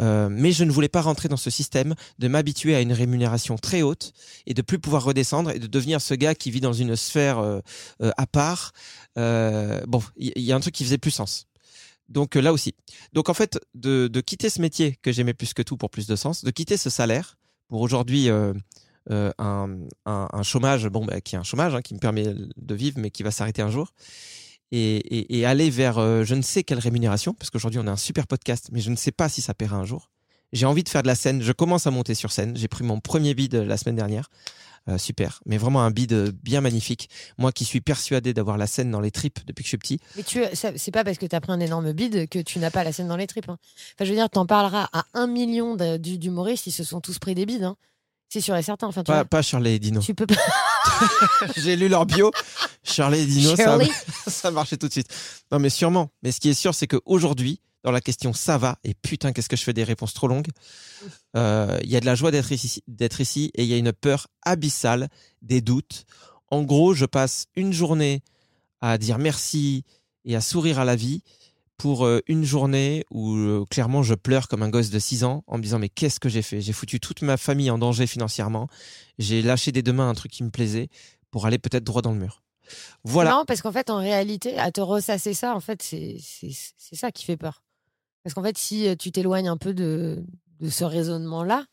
Mais je ne voulais pas rentrer dans ce système de m'habituer à une rémunération très haute et de plus pouvoir redescendre et de devenir ce gars qui vit dans une sphère à part. Bon, il y, y a un truc qui faisait plus sens. Donc euh, là aussi. Donc en fait, de, quitter ce métier que j'aimais plus que tout pour plus de sens, de quitter ce salaire pour aujourd'hui euh, euh, un, chômage, bon, bah, qui est un chômage hein, qui me permet de vivre, mais qui va s'arrêter un jour, et, aller vers je ne sais quelle rémunération, parce qu'aujourd'hui on a un super podcast, mais je ne sais pas si ça paiera un jour. J'ai envie de faire de la scène, je commence à monter sur scène. J'ai pris mon premier bid la semaine dernière. Euh, super, mais vraiment un bid bien magnifique. Moi qui suis persuadé d'avoir la scène dans les tripes depuis que je suis petit. Mais tu, ça- c'est pas parce que tu as pris un énorme bide que tu n'as pas la scène dans les tripes. hein. Enfin, je veux dire, t'en parleras à un million d'humoristes, ils se sont tous pris des bides. hein. C'est sûr et certain. Enfin, tu, Pas, pas Shirley et Dino. tu peux pas. J'ai lu leur bio. Shirley et Dino, ça, ça marchait tout de suite. Non, mais sûrement. Mais ce qui est sûr, c'est qu'aujourd'hui, dans la question ça va, et putain, qu'est-ce que je fais des réponses trop longues, euh, il y a de la joie d'être ici, d'être ici et il y a une peur abyssale, des doutes. En gros, je passe une journée à dire merci et à sourire à la vie pour euh, une journée où euh, clairement je pleure comme un gosse de 6 ans en me disant mais qu'est-ce que j'ai fait? J'ai foutu toute ma famille en danger financièrement. J'ai lâché des deux mains un truc qui me plaisait pour aller peut-être droit dans le mur. Voilà. Non, parce qu'en fait, en réalité, à te ressasser ça, en fait, c'est ça qui fait peur. Parce qu'en fait, si euh, tu t'éloignes un peu de, de ce raisonnement-là,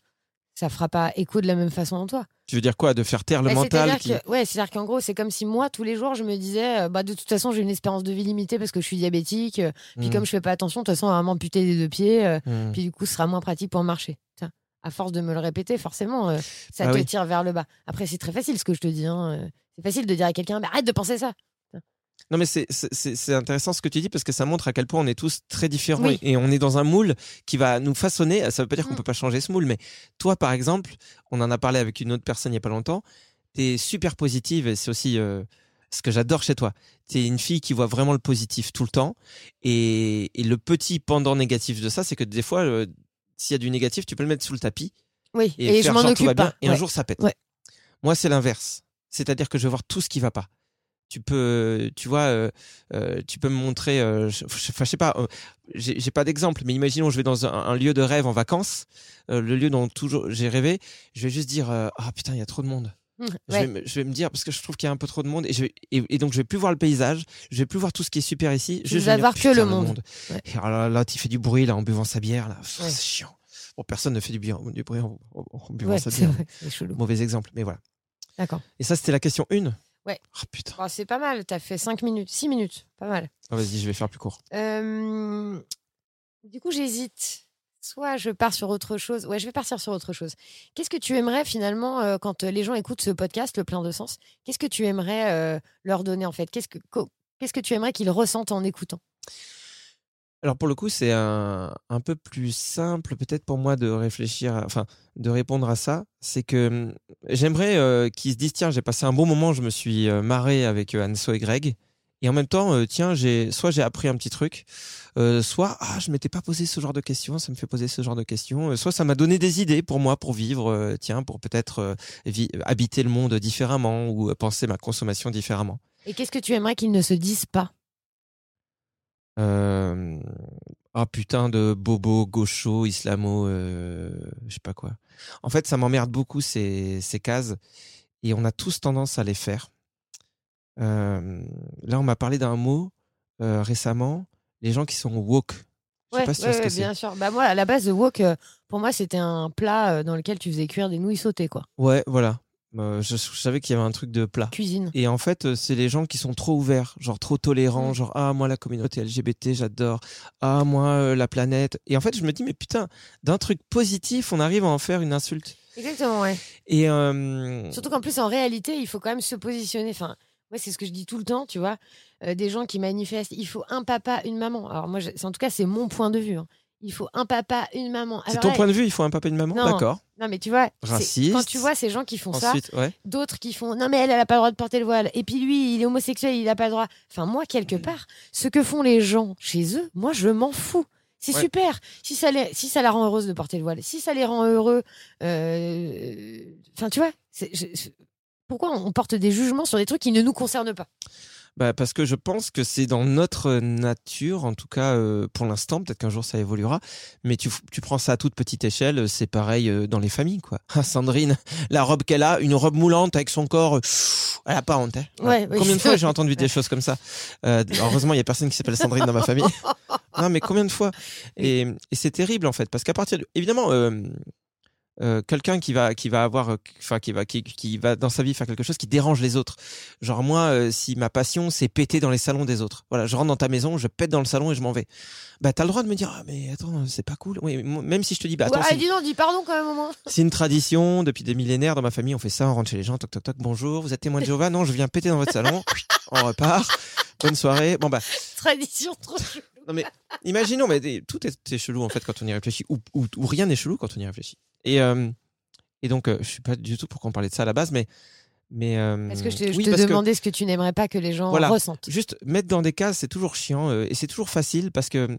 ça fera pas écho de la même façon en toi. Tu veux dire quoi? De faire taire le Bah, mental qui... que- ouais, c'est-à-dire qu'en gros, c'est comme si moi, tous les jours, je me disais, euh, bah, de toute façon, j'ai une espérance de vie limitée parce que je suis diabétique. euh, Puis Hmm, comme je fais pas attention, de toute façon, on va m'amputer des deux pieds. euh, hmm. Puis du coup, ce sera moins pratique pour marcher. Tiens. à force de me le répéter, forcément, euh, ça Ah te oui. tire vers le bas. Après, c'est très facile ce que je te dis. hein, C'est facile de dire à quelqu'un, mais arrête de penser ça. Non, mais c'est- intéressant ce que tu dis parce que ça montre à quel point on est tous très différents Oui. et, et on est dans un moule qui va nous façonner. Ça veut pas dire qu'on Mm. peut pas changer ce moule, mais toi, par exemple, on en a parlé avec une autre personne il y a pas longtemps. T'es super positive et c'est aussi euh, ce que j'adore chez toi. T'es une fille qui voit vraiment le positif tout le temps et, et le petit pendant négatif de ça, c'est que des fois, euh, s'il y a du négatif, tu peux le mettre sous le tapis Oui, et, et, je m'en genre tout va occupe bien et un jour ça pète. Ouais. Moi, c'est l'inverse. C'est-à-dire que je vais voir tout ce qui va pas. Tu peux, tu vois, euh, euh, tu peux me montrer. euh, je, je- je sais pas. j'ai pas d'exemple, mais imaginons, je vais dans un, un lieu de rêve en vacances, le lieu dont toujours j'ai rêvé. Je vais juste dire, ah putain, il y a trop de monde. Mmh, Je, vais, me- je vais me dire parce que je trouve qu'il y a un peu trop de monde et, je vais- et, et donc je vais plus voir le paysage, je vais plus voir tout ce qui est super ici. Je vas vais voir que le monde. Ouais. Et alors là, là, tu fais du bruit là en buvant sa bière là, Ouais. c'est chiant. Bon, personne ne fait du, bien, du bruit en, en- en buvant sa bière. vrai. Mauvais exemple, mais voilà. D'accord. Et ça, c'était la question 1 Ouais. Oh putain. Bon, c'est pas mal, t'as fait 5 minutes, 6 minutes, pas mal. Ah, Vas-y, je vais faire plus court. Euh, Du coup, j'hésite. Soit je pars sur autre chose. Ouais, je vais partir sur autre chose. Qu'est-ce que tu aimerais finalement euh, quand euh, les gens écoutent ce podcast, le plein de sens Qu'est-ce que tu aimerais euh, leur donner en fait? Qu'est-ce que qu'est-ce que tu aimerais qu'ils ressentent en écoutant? Alors pour le coup, c'est un, un peu plus simple peut-être pour moi de réfléchir, enfin de répondre à ça. C'est que hum, j'aimerais euh, qu'ils se disent tiens, j'ai passé un bon moment, je me suis euh, marré avec euh, Anso et Greg. Et en même temps, tiens, j'ai soit j'ai appris un petit truc, soit ah je m'étais pas posé ce genre de questions, ça me fait poser ce genre de questions, soit ça m'a donné des idées pour moi pour vivre, tiens, pour peut-être habiter le monde différemment ou penser ma consommation différemment. Et qu'est-ce que tu aimerais qu'ils ne se disent pas Euh... Ah putain de bobo, gaucho, islamo, euh, je sais pas quoi. En fait, ça m'emmerde beaucoup ces, ces cases et on a tous tendance à les faire. Euh, là, on m'a parlé d'un mot euh, récemment, les gens qui sont woke. Je sais Ouais, pas si tu ouais, vois ce que ouais, c'est. bien sûr. Bah moi, à la base, The Wok, pour moi, c'était un plat dans lequel tu faisais cuire des nouilles sautées, quoi. Ouais, voilà. Euh, je, je savais qu'il y avait un truc de plat. Cuisine. Et en fait, euh, c'est les gens qui sont trop ouverts, genre trop tolérants, genre ah moi la communauté LGBT j'adore, ah moi euh, la planète. Et en fait, je me dis mais putain, d'un truc positif, on arrive à en faire une insulte. Exactement, ouais. Et euh, Surtout qu'en plus, en réalité, il faut quand même se positionner. Enfin, moi, c'est ce que je dis tout le temps, tu vois. Euh, des gens qui manifestent, il faut un papa, une maman. Alors, moi, je- en tout cas, c'est mon point de vue. hein. Il faut un papa, une maman. c'est ton là, point de vue, il faut un papa et une maman, d'accord. Non, mais tu vois, quand tu vois ces gens qui font ça, Ensuite, ouais. d'autres qui font non, mais elle, elle a pas le droit de porter le voile. Et puis lui, il est homosexuel, il a pas le droit. Enfin, moi, quelque part, ce que font les gens chez eux, moi, je m'en fous. C'est Ouais. super. Si ça, les, si ça la rend heureuse de porter le voile, si ça les rend heureux, euh, enfin, tu vois, c'est- je- je- pourquoi on porte des jugements sur des trucs qui ne nous concernent pas? Bah, parce que je pense que c'est dans notre nature, en tout cas euh, pour l'instant, peut-être qu'un jour ça évoluera, mais tu, tu prends ça à toute petite échelle, c'est pareil euh, dans les familles. quoi. Ah, Sandrine, la robe qu'elle a, une robe moulante avec son corps, euh, elle a pas honte. hein. Ouais. Combien de fois j'ai entendu des choses comme ça Euh, Heureusement, il y a personne qui s'appelle Sandrine dans ma famille. Non, mais combien de fois Et, et c'est terrible en fait, parce qu'à partir de... Évidemment... euh, quelqu'un qui va qui va avoir euh, enfin qui va qui, qui va dans sa vie faire quelque chose qui dérange les autres. Genre moi euh, si ma passion c'est péter dans les salons des autres. Voilà je rentre dans ta maison je pète dans le salon et je m'en vais. Bah t'as le droit de me dire ah mais attends c'est pas cool. Oui même si je te dis bah attends Ouais, c'est- dis non, dis pardon quand même au moins. c'est une tradition depuis des millénaires dans ma famille on fait ça on rentre chez les gens toc toc toc bonjour vous êtes témoin de Jéhovah? Non je viens péter dans votre salon on repart bonne soirée. Bon bah. Tradition trop chou. non mais imaginons, mais tout est, est chelou en fait quand on y réfléchit, ou, ou, ou rien n'est chelou quand on y réfléchit. Et, euh, et donc, euh, je suis pas du tout pour qu'on parlait de ça à la base, mais mais euh, Parce que je te, je te que demandais ce que tu n'aimerais pas que les gens Voilà. ressentent. juste mettre dans des cases, c'est toujours chiant et c'est toujours facile parce que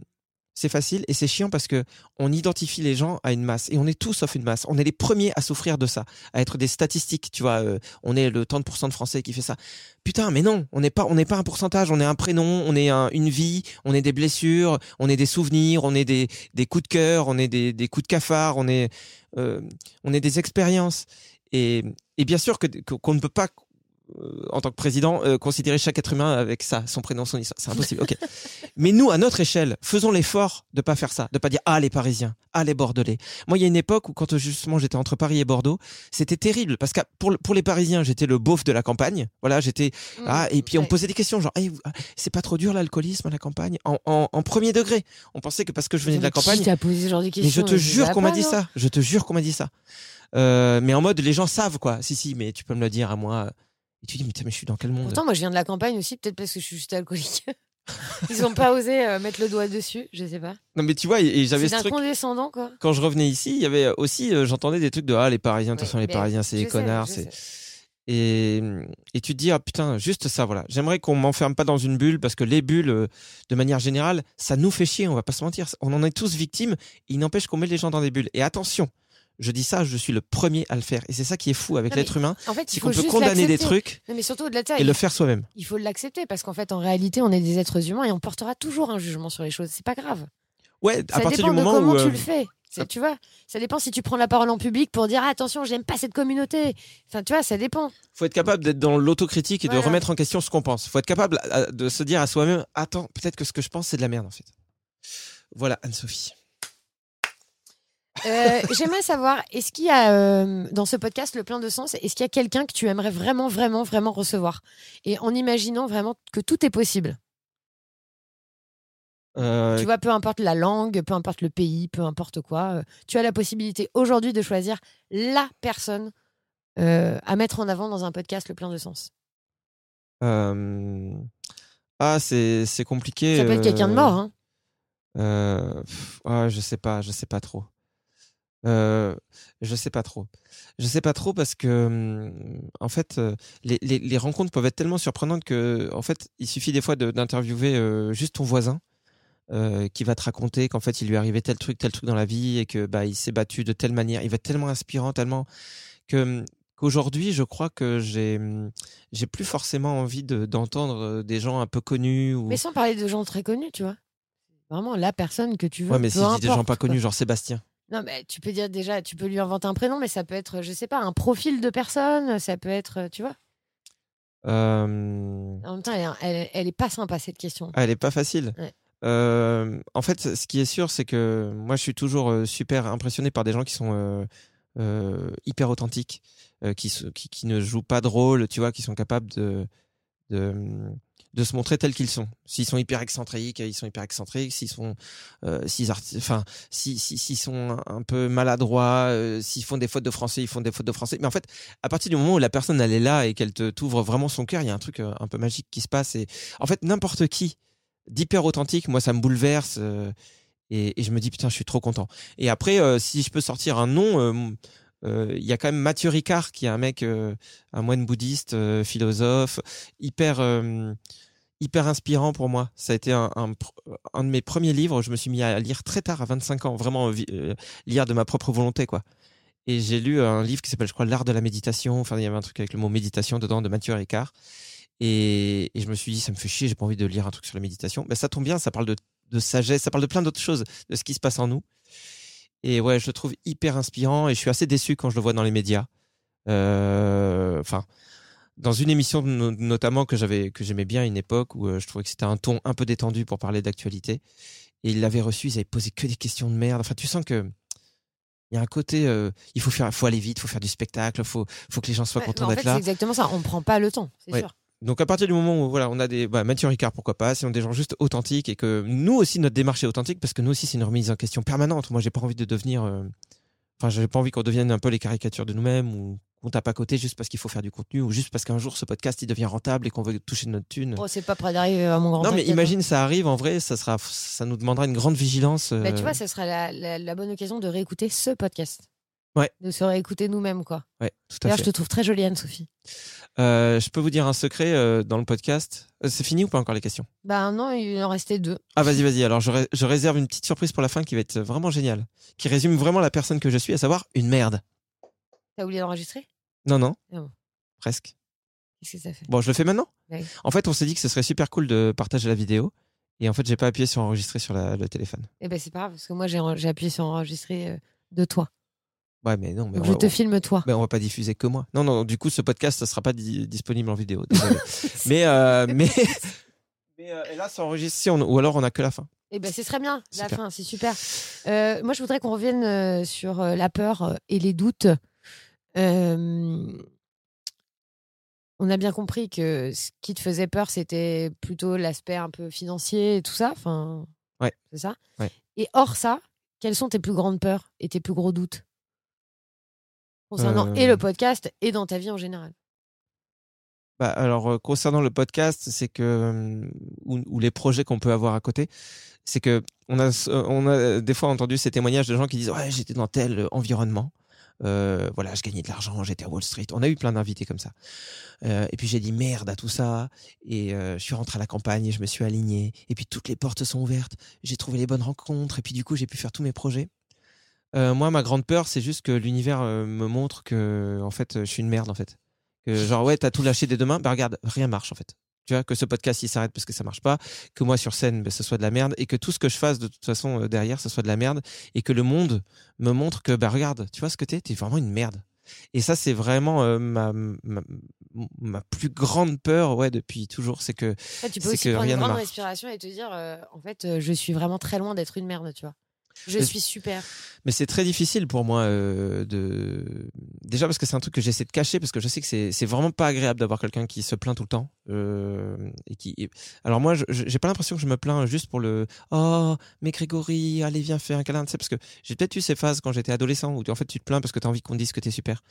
c'est facile et c'est chiant parce que on identifie les gens à une masse et on est tous sauf une masse. On est les premiers à souffrir de ça, à être des statistiques. Tu vois, euh, on est le 30% de Français qui fait ça. Putain, mais non, on n'est pas, on n'est pas un pourcentage. On est un prénom, on est un- une vie, on est des blessures, on est des souvenirs, on est des, coups de cœur, on est des, coups de cafard, on est, euh, on est des expériences. Et, et bien sûr que qu'on ne peut pas en tant que président, euh, considérer chaque être humain avec ça, son prénom, son histoire. C'est impossible. Ok. Mais nous, à notre échelle, faisons l'effort de pas faire ça, de pas dire ah les Parisiens, ah les Bordelais. Moi, il y a une époque où quand euh, justement j'étais entre Paris et Bordeaux, c'était terrible parce que pour pour les Parisiens, j'étais le beauf de la campagne. Voilà, j'étais ah et puis on me posait des questions genre Eh, c'est pas trop dur l'alcoolisme à la campagne en, en, en premier degré. On pensait que parce que je venais de la Qui campagne, t'a posé ce genre de mais questions je te jure qu'on m'a dit ça. Je te jure qu'on m'a dit ça. Euh, mais en mode, les gens savent quoi. Si, si, mais tu peux me le dire à moi. Et tu dis, mais, je suis dans quel monde Pourtant, moi, je viens de la campagne aussi, peut-être parce que je suis juste alcoolique. Ils ont pas osé euh, mettre le doigt dessus, je sais pas. Non, mais tu vois, et, et j'avais C'est ce truc. condescendant, quoi. Quand je revenais ici, il y avait aussi, euh, j'entendais des trucs de ah les Parisiens, attention les mais Parisiens, c'est des connards, c'est. et tu te dis ah putain, juste ça voilà. J'aimerais qu'on m'enferme pas dans une bulle parce que les bulles, euh, de manière générale, ça nous fait chier. On va pas se mentir. On en est tous victimes. Il n'empêche qu'on met les gens dans des bulles. Et attention. Je dis ça, je suis le premier à le faire. Et c'est ça qui est fou avec l'être humain, En fait, c'est il qu'on faut peut condamner des trucs Non, mais surtout de ça, et le faire soi-même. il faut l'accepter parce qu'en fait, en réalité, on est des êtres humains et on portera toujours un jugement sur les choses. C'est pas grave. Ouais, à Ça partir dépend du moment de comment où tu euh, le fais. Tu vois, ça dépend si tu prends la parole en public pour dire ah, attention, j'aime pas cette communauté. Enfin, tu vois, ça dépend. faut être capable d'être dans l'autocritique et de remettre en question ce qu'on pense. faut être capable euh, de se dire à soi-même attends, peut-être que ce que je pense c'est de la merde en fait. Voilà Anne-Sophie. Euh, J'aimerais savoir, est-ce qu'il y a euh, dans ce podcast le plein de sens, est-ce qu'il y a quelqu'un que tu aimerais vraiment, vraiment, vraiment recevoir? Et en imaginant vraiment que tout est possible. Euh, Tu vois, peu importe la langue, peu importe le pays, peu importe quoi, tu as la possibilité aujourd'hui de choisir la personne à mettre en avant dans un podcast le plein de sens. Ah, c'est compliqué. Ça peut être quelqu'un de mort. Hein. Euh, pff, ah, je sais pas, je sais pas trop. Euh, je sais pas trop. Je sais pas trop parce que, hum, en fait, euh, les, les, les rencontres peuvent être tellement surprenantes que, en fait, il suffit des fois de- d'interviewer euh, juste ton voisin euh, qui va te raconter qu'en fait, il lui arrivait tel truc, tel truc dans la vie et que, bah, il s'est battu de telle manière. Il va être tellement inspirant, tellement que hum, qu'aujourd'hui, je crois que j'ai hum, j'ai plus forcément envie de- d'entendre des gens un peu connus ou. Mais sans parler de gens très connus, tu vois. Vraiment la personne que tu veux. Ouais, mais si je dis des gens pas quoi. connus, genre Sébastien. Non, mais tu peux dire déjà, tu peux lui inventer un prénom, mais ça peut être, je sais pas, un profil de personne, ça peut être, tu vois. Euh, En même temps, elle, elle, elle est pas sympa cette question. Ah, elle est pas facile. Ouais. Euh, en fait, ce qui est sûr, c'est que moi, je suis toujours euh, super impressionné par des gens qui sont euh, hyper authentiques, qui, se- qui, qui ne jouent pas de rôle, tu vois, qui sont capables de, de, de se montrer tels qu'ils sont. S'ils sont hyper excentriques, ils sont hyper excentriques. S'ils sont, euh, s'ils enfin, si, si, s'ils sont un peu maladroits, euh, s'ils font des fautes de français, ils font des fautes de français. Mais en fait, à partir du moment où la personne elle est là et qu'elle t'ouvre vraiment son cœur, il y a un truc euh, un peu magique qui se passe. Et en fait, n'importe qui d'hyper authentique, moi ça me bouleverse et, je me dis putain, je suis trop content. Et après, si je peux sortir un nom. Il y a quand même Mathieu Ricard qui est un mec, un moine bouddhiste, philosophe, hyper, hyper inspirant pour moi. Ça a été un, de mes premiers livres. Je me suis mis à lire très tard, à 25 ans, vraiment vi- euh, lire de ma propre volonté, quoi. Et j'ai lu un livre qui s'appelle, je crois, L'art de la méditation. Enfin, il y avait un truc avec le mot méditation dedans de Mathieu Ricard. Et, je me suis dit, ça me fait chier, j'ai pas envie de lire un truc sur la méditation. Ben, ça tombe bien, ça parle de, sagesse, ça parle de plein d'autres choses, de ce qui se passe en nous. Et ouais, je le trouve hyper inspirant et je suis assez déçu quand je le vois dans les médias. Euh, Enfin, dans une émission no- notamment que j'avais que j'aimais bien à une époque où euh, je trouvais que c'était un ton un peu détendu pour parler d'actualité. Et il l'avait reçu, ils avaient posé que des questions de merde. Enfin, tu sens que il y a un côté, euh, il faut faire, faut aller vite, faut faire du spectacle, faut, faut que les gens soient Ouais, contents en d'être fait, là. c'est exactement ça. On prend pas le temps, c'est Ouais. sûr. Donc à partir du moment où voilà, on a des bah, Mathieu Ricard pourquoi pas, sinon des gens juste authentiques et que nous aussi notre démarche est authentique parce que nous aussi c'est une remise en question permanente. Moi j'ai pas envie de devenir, euh, enfin j'ai pas envie qu'on devienne un peu les caricatures de nous-mêmes ou qu'on tape à côté juste parce qu'il faut faire du contenu ou juste parce qu'un jour ce podcast il devient rentable et qu'on veut toucher notre thune. Bon, c'est pas près d'arriver à mon grand non mais imagine ça arrive en vrai, ça sera, ça nous demandera une grande vigilance. Bah, euh, tu vois, ce sera la, la- la bonne occasion de réécouter ce podcast. Ouais. De se réécouter nous-mêmes, quoi. ouais, tout à D'ailleurs, je te trouve très jolie, Anne-Sophie. Euh, je peux vous dire un secret euh, dans le podcast. Euh, c'est fini ou pas encore les questions? Bah non, il en restait deux. Ah vas-y vas-y. Alors je, ré- je réserve une petite surprise pour la fin qui va être vraiment géniale, qui résume vraiment la personne que je suis, à savoir une merde. T'as oublié d'enregistrer? Non non. Ah. Presque. Qu'est-ce que ça fait? Bon, je le fais maintenant. Ouais. En fait, on s'est dit que ce serait super cool de partager la vidéo. Et en fait, j'ai pas appuyé sur enregistrer sur la- le téléphone. Eh ben c'est pas grave, parce que moi, j'ai j'ai appuyé sur enregistrer euh, de toi. Ouais, mais non, mais Donc on je va- te on- filme toi. mais on va pas diffuser que moi. Non, non, du coup, ce podcast, ça sera pas di- disponible en vidéo. désolé. mais, euh, mais, mais euh, et là, ça enregistre, si on- ou alors on a que la fin. Eh ben, ce serait bien, la Super. fin, c'est super. Euh, moi, je voudrais qu'on revienne euh, sur euh, la peur euh, et les doutes. On a bien compris que ce qui te faisait peur, c'était plutôt l'aspect un peu financier et tout ça. Enfin, Ouais. c'est ça. Ouais. Et hors ça, quelles sont tes plus grandes peurs et tes plus gros doutes? Concernant Euh. et le podcast et dans ta vie en général Bah, alors, euh, concernant le podcast, c'est que, euh, ou, ou les projets qu'on peut avoir à côté, c'est que on a, on a des fois entendu ces témoignages de gens qui disent Ouais, j'étais dans tel environnement. Euh, voilà, je gagnais de l'argent, j'étais à Wall Street. On a eu plein d'invités comme ça. Euh, et puis j'ai dit merde à tout ça. Et euh, je suis rentré à la campagne et je me suis aligné. Et puis toutes les portes sont ouvertes. J'ai trouvé les bonnes rencontres. Et puis du coup, j'ai pu faire tous mes projets. Moi, ma grande peur, c'est juste que l'univers me montre que, en fait, je suis une merde, en fait. Que genre, ouais, t'as tout lâché des deux mains. Bah regarde, rien marche, en fait. Tu vois, que ce podcast, il s'arrête parce que ça marche pas. Que moi, sur scène, bah, ce soit de la merde. Et que tout ce que je fasse, de toute façon, euh, derrière, ce soit de la merde. Et que le monde me montre que, bah regarde, tu vois ce que t'es? T'es vraiment une merde. Et ça, c'est vraiment euh, ma, ma, ma plus grande peur, ouais, depuis toujours. C'est que, Après, Tu peux aussi que prendre rien une ne grande respiration et te dire euh, en fait, je suis vraiment très loin d'être une merde, tu vois. Je Mais- suis super. Mais c'est très difficile pour moi euh, de déjà parce que c'est un truc que j'essaie de cacher parce que je sais que c'est vraiment pas agréable d'avoir quelqu'un qui se plaint tout le temps euh, et qui et- alors moi j'ai pas l'impression que je me plains juste pour le oh mais Grégory allez viens faire un câlin tu sais parce que j'ai peut-être eu ces phases quand j'étais adolescent où tu- en fait tu te plains parce que tu as envie qu'on dise que tu es super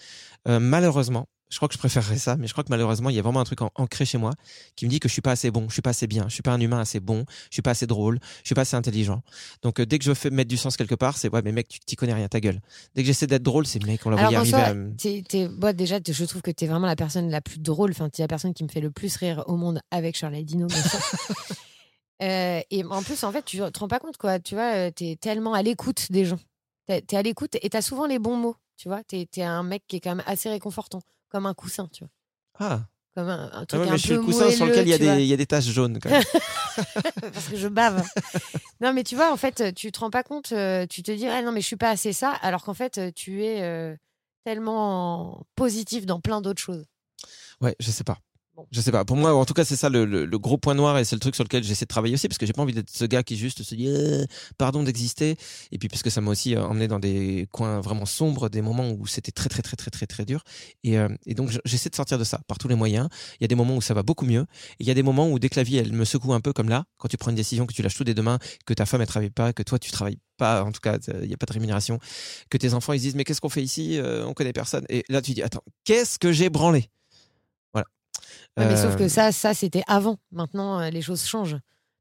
Euh, malheureusement je crois que je préférerais ça mais je crois que malheureusement il y a vraiment un truc ancré chez moi qui me dit que je suis pas assez bon je suis pas assez bien je suis pas un humain assez bon je suis pas assez drôle je suis pas assez intelligent donc euh, dès que je veux faire- mettre du sens quelque part, c'est ouais mais mec tu t'y connais rien ta gueule. Dès que j'essaie d'être drôle, c'est mec on la qu'en arriver soi, à t'es- t'es- déjà, je trouve que tu es vraiment la personne la plus drôle. Enfin, tu es la personne qui me fait le plus rire au monde avec Shirley Dino, bien sûr. Euh, et en plus, en fait, tu te rends pas compte, quoi. Tu vois, tu es tellement à l'écoute des gens. Tu es à l'écoute et tu as souvent les bons mots. Tu vois, tu es, un mec qui est quand même assez réconfortant, comme un coussin, tu vois. Ah, Comme un, un Ah truc ouais, un mais je suis le coussin sur lequel il y y a des taches jaunes quand même. parce que je bave. non, mais tu vois, en fait, tu te rends pas compte, euh, tu te dis, ah non, mais je suis pas assez ça, alors qu'en fait, euh, tu es euh, tellement positif dans plein d'autres choses. ouais, je sais pas. Je sais pas. Pour moi, en tout cas, c'est ça le, le- le gros point noir et c'est le truc sur lequel j'essaie de travailler aussi parce que j'ai pas envie d'être ce gars qui juste se dit Euh, pardon d'exister et puis parce que ça m'a aussi euh, emmené dans des coins vraiment sombres, des moments où c'était très très très très très très dur et, euh, et donc je- j'essaie de sortir de ça par tous les moyens. Il y a des moments où ça va beaucoup mieux il y a des moments où dès que la vie elle me secoue un peu comme là, quand tu prends une décision que tu lâches tout des deux mains, que ta femme elle travaille pas, que toi tu travailles pas, en tout cas il y a pas de rémunération, que tes enfants ils se disent mais qu'est-ce qu'on fait ici, Euh, on connaît personne et là tu dis attends qu'est-ce que j'ai branlé? Ouais, mais sauf Euh, que ça, ça c'était avant. Maintenant, euh, les choses changent.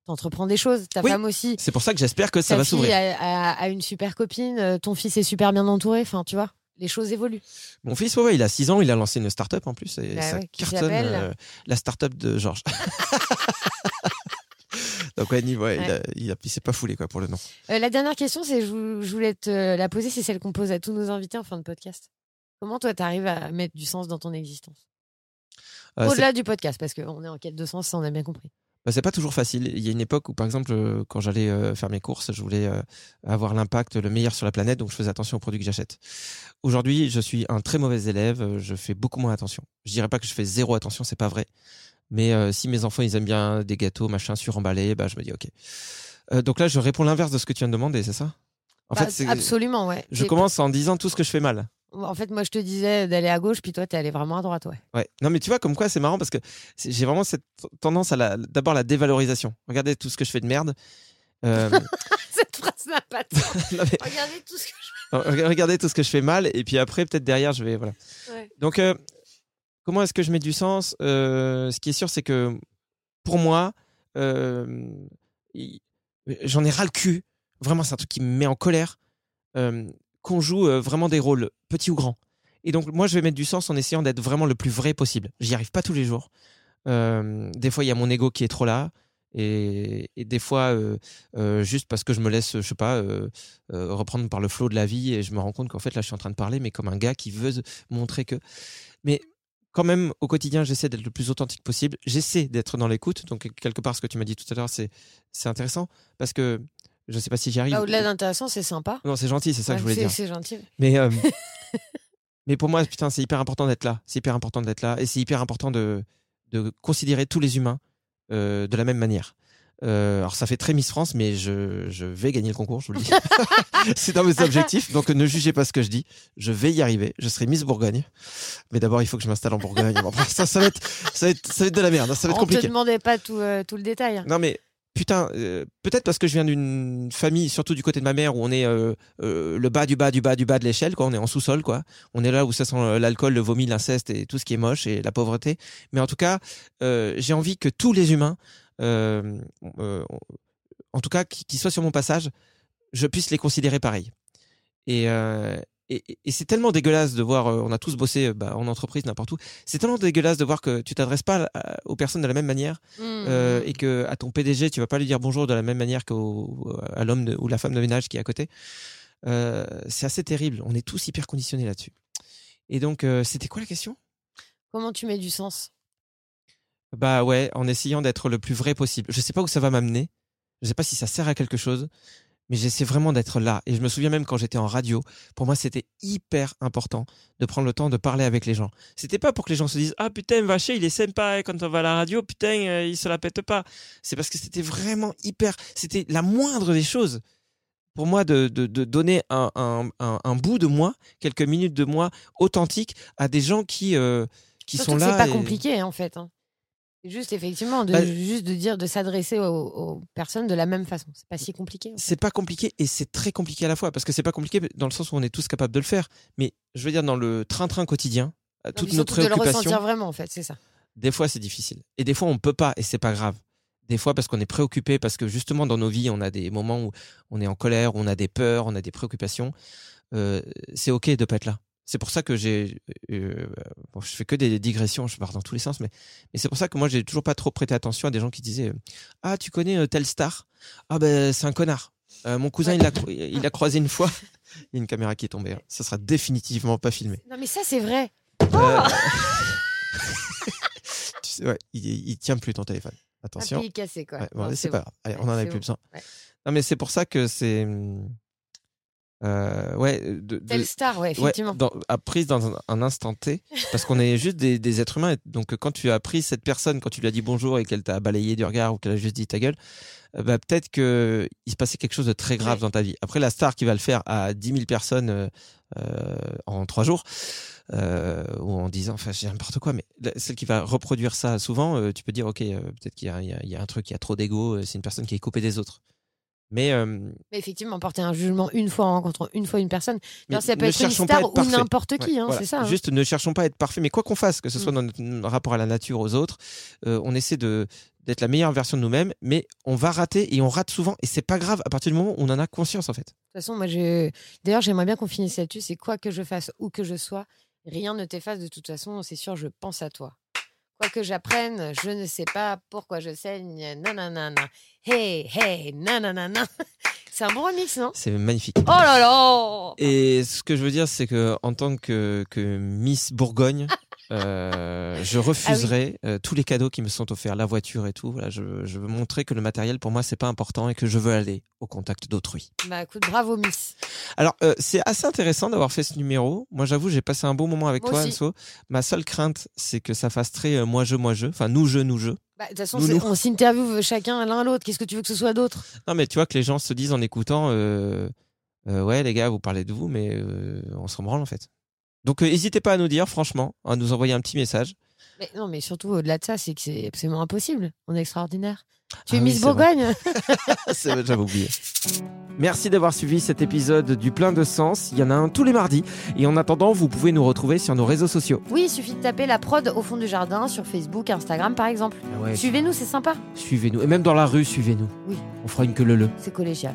T'entreprends des choses. Ta Oui. femme aussi. C'est pour ça que j'espère que ça va s'ouvrir. a, a- a une super copine. euh, Ton fils est super bien entouré. Enfin, tu vois, les choses évoluent. Mon fils, ouais, ouais, il a 6 ans, il a lancé une start-up en plus et Bah ça ouais, cartonne euh, la start-up de Georges. Donc ouais, il, a, il, a- il s'est pas foulé quoi pour le nom. Euh, la dernière question, c'est je, je voulais te la poser, c'est celle qu'on pose à tous nos invités en fin de podcast. Comment toi, t'arrives à mettre du sens dans ton existence? Euh, Au-delà du podcast, parce qu'on est en quête de sens, ça on a bien compris. bah, c'est pas toujours facile. Il y a une époque où, par exemple, euh, quand j'allais euh, faire mes courses, je voulais euh, avoir l'impact le meilleur sur la planète, donc je faisais attention aux produits que j'achète. Aujourd'hui, je suis un très mauvais élève, euh, je fais beaucoup moins attention. Je dirais pas que je fais zéro attention, c'est pas vrai. Mais euh, si mes enfants ils aiment bien des gâteaux, machin, suremballés, bah je me dis ok. Euh, donc là, je réponds l'inverse de ce que tu viens de demander, c'est ça? En Bah, fait, absolument, ouais. je commence en disant tout ce que je fais mal. En fait, moi, je te disais d'aller à gauche, puis toi, t'es allé vraiment à droite, ouais. Ouais. Non, mais tu vois, comme quoi, c'est marrant parce que j'ai vraiment cette tendance à la, d'abord la dévalorisation. Regardez tout ce que je fais de merde. Euh, Cette phrase n'a pas de sens. non, mais- Regardez tout ce que je Re- Regardez tout ce que je fais mal et puis après peut-être derrière je vais voilà. Ouais. Donc euh, comment est-ce que je mets du sens? Euh, Ce qui est sûr c'est que pour moi j'en ai ras le cul. Vraiment c'est un truc qui me met en colère euh, qu'on joue euh, vraiment des rôles petits ou grands. Et donc moi je vais mettre du sens en essayant d'être vraiment le plus vrai possible. J'y arrive pas tous les jours. Euh, des fois il y a mon ego qui est trop là. Et, des fois, euh, juste parce que je me laisse, je sais pas, reprendre par le flot de la vie et je me rends compte qu'en fait là je suis en train de parler mais comme un gars qui veut montrer que mais quand même au quotidien j'essaie d'être le plus authentique possible j'essaie d'être dans l'écoute donc quelque part ce que tu m'as dit tout à l'heure c'est intéressant parce que je sais pas si j'y arrive Bah, Au-delà d'intéressant, c'est sympa. non c'est gentil c'est ça Ouais, que je voulais dire C'est gentil. mais euh, Mais pour moi, putain, c'est hyper important d'être là. C'est hyper important d'être là. Et c'est hyper important de, de considérer tous les humains euh, de la même manière. Euh, alors ça fait très Miss France, mais je, je vais gagner le concours, je vous le dis. c'est dans mes objectifs, donc ne jugez pas ce que je dis. Je vais y arriver. Je serai Miss Bourgogne, mais d'abord il faut que je m'installe en Bourgogne. Ça, ça, va être, ça, va être, ça va être de la merde, ça va être On compliqué. te demandait pas tout, euh, tout le détail. Non mais putain, euh, peut-être parce que je viens d'une famille, surtout du côté de ma mère, où on est euh, euh, le bas du bas du bas du bas de l'échelle, quoi. On est en sous-sol, quoi. On est là où ça sent l'alcool, le vomi, l'inceste et tout ce qui est moche et la pauvreté. Mais en tout cas, j'ai envie que tous les humains, en tout cas, qui, soient sur mon passage, je puisse les considérer pareil. Et, et, c'est tellement dégueulasse de voir, euh, on a tous bossé euh, bah, en entreprise, n'importe où, c'est tellement dégueulasse de voir que tu t'adresses pas à- aux personnes de la même manière Mmh. euh, et que à ton PDG, tu vas pas lui dire bonjour de la même manière qu'au à l'homme ou la femme de ménage qui est à côté. Euh, c'est assez terrible. On est tous hyper conditionnés là-dessus. Et donc, euh, c'était quoi la question? Comment tu mets du sens? Bah ouais, en essayant d'être le plus vrai possible. Je sais pas où ça va m'amener. Je sais pas si ça sert à quelque chose, mais j'essaie vraiment d'être là. Et je me souviens même quand j'étais en radio, pour moi c'était hyper important de prendre le temps de parler avec les gens. C'était pas pour que les gens se disent ah putain Vacher il est sympa hein, quand on va à la radio, putain euh, il se la pète pas. C'est parce que c'était vraiment hyper, c'était la moindre des choses pour moi de, de, de donner un, un, un, un bout de moi, quelques minutes de moi authentique à des gens qui euh, qui Surtout sont que là. C'est pas et- compliqué en fait. hein. Juste effectivement de, Bah, juste de dire de s'adresser aux, aux personnes de la même façon. C'est pas si compliqué. en fait. c'est pas compliqué et c'est très compliqué à la fois parce que c'est pas compliqué dans le sens où on est tous capables de le faire mais je veux dire dans le train-train quotidien Non, toutes nos surtout de le préoccupations ressentir vraiment en fait, c'est ça. des fois c'est difficile et des fois on peut pas et c'est pas grave des fois parce qu'on est préoccupé parce que justement dans nos vies on a des moments où on est en colère on a des peurs on a des préoccupations Euh, c'est ok de pas être là c'est pour ça que j'ai euh, bon, je fais que des digressions je pars dans tous les sens mais mais c'est pour ça que moi j'ai toujours pas trop prêté attention à des gens qui disaient euh, ah tu connais euh, tel star? Ah ben c'est un connard Euh, mon cousin il l'a cro- il a croisé une fois il y a une caméra qui est tombée hein. ça sera définitivement pas filmé Non mais ça c'est vrai. Euh, tu sais, ouais, il, il tient plus ton téléphone attention pays cassé quoi. Ouais, bon, c'est pas grave. Allez, on en avait c'est plus besoin. Non, mais c'est pour ça que c'est. Euh, ouais, de, de- Telle star, ouais, ouais, effectivement. dans- à prise dans un, un instant T, parce qu'on est juste des, des êtres humains. et Donc, quand tu as pris cette personne, quand tu lui as dit bonjour et qu'elle t'a balayé du regard ou qu'elle a juste dit ta gueule, euh, bah, peut-être que il se passait quelque chose de très grave Ouais. dans ta vie. Après, la star qui va le faire à 10 000 personnes euh, euh, en trois jours, euh, ou en disant, enfin, j'ai n'importe quoi, mais celle qui va reproduire ça souvent, euh, tu peux dire, ok, euh, peut-être qu'il y a, y un truc, il y a trop d'ego, euh, c'est une personne qui est coupée des autres. Mais, euh, Mais effectivement, porter un jugement une fois en rencontrant une fois une personne, ça peut être une star être ou n'importe qui, Ouais, hein, voilà. c'est ça. hein. Juste ne cherchons pas à être parfait, mais quoi qu'on fasse, que ce soit Mm. dans notre rapport à la nature, aux autres, euh, on essaie de d'être la meilleure version de nous-mêmes, mais on va rater et on rate souvent, et c'est pas grave à partir du moment où on en a conscience en fait. De toute façon, moi, je... d'ailleurs, j'aimerais bien qu'on finisse là-dessus. C'est quoi que je fasse, où que je sois, rien ne t'efface de toute façon. C'est sûr, je pense à toi. Quoi que j'apprenne, je ne sais pas pourquoi je saigne. Nanana. Hey, hey, nanana. C'est un bon remix, non? C'est magnifique. Oh là là Et ce que je veux dire, c'est que en tant que, que Miss Bourgogne, euh, je refuserai euh, tous les cadeaux qui me sont offerts, la voiture et tout. Voilà, je, je veux montrer que le matériel pour moi c'est pas important et que je veux aller au contact d'autrui. Bah écoute, bravo Miss. Alors euh, c'est assez intéressant d'avoir fait ce numéro. Moi j'avoue j'ai passé un bon moment avec Moi toi. Anso. Ma seule crainte c'est que ça fasse très moi je moi je. Enfin nous je nous je. Bah, De toute façon, Nous, c'est- nous. on s'interviewe chacun l'un l'autre. Qu'est-ce que tu veux que ce soit d'autre? Non mais tu vois que les gens se disent en écoutant ouais les gars vous parlez de vous mais on s'en branle en fait. Donc euh, n'hésitez pas à nous dire franchement, à nous envoyer un petit message. Mais Non, mais surtout au-delà de ça, c'est que c'est absolument impossible. On est extraordinaire. Tu es Ah oui, Miss. Bourgogne C'est vrai, J'avais oublié. Merci d'avoir suivi cet épisode du plein de sens. Il y en a un tous les mardis. Et en attendant, vous pouvez nous retrouver sur nos réseaux sociaux. Oui, il suffit de taper la prod au fond du jardin sur Facebook, Instagram par exemple. Ah ouais, Suivez-nous, c'est sympa. Suivez-nous. Et même dans la rue, suivez-nous. Oui. On fera une queue le le. C'est collégial.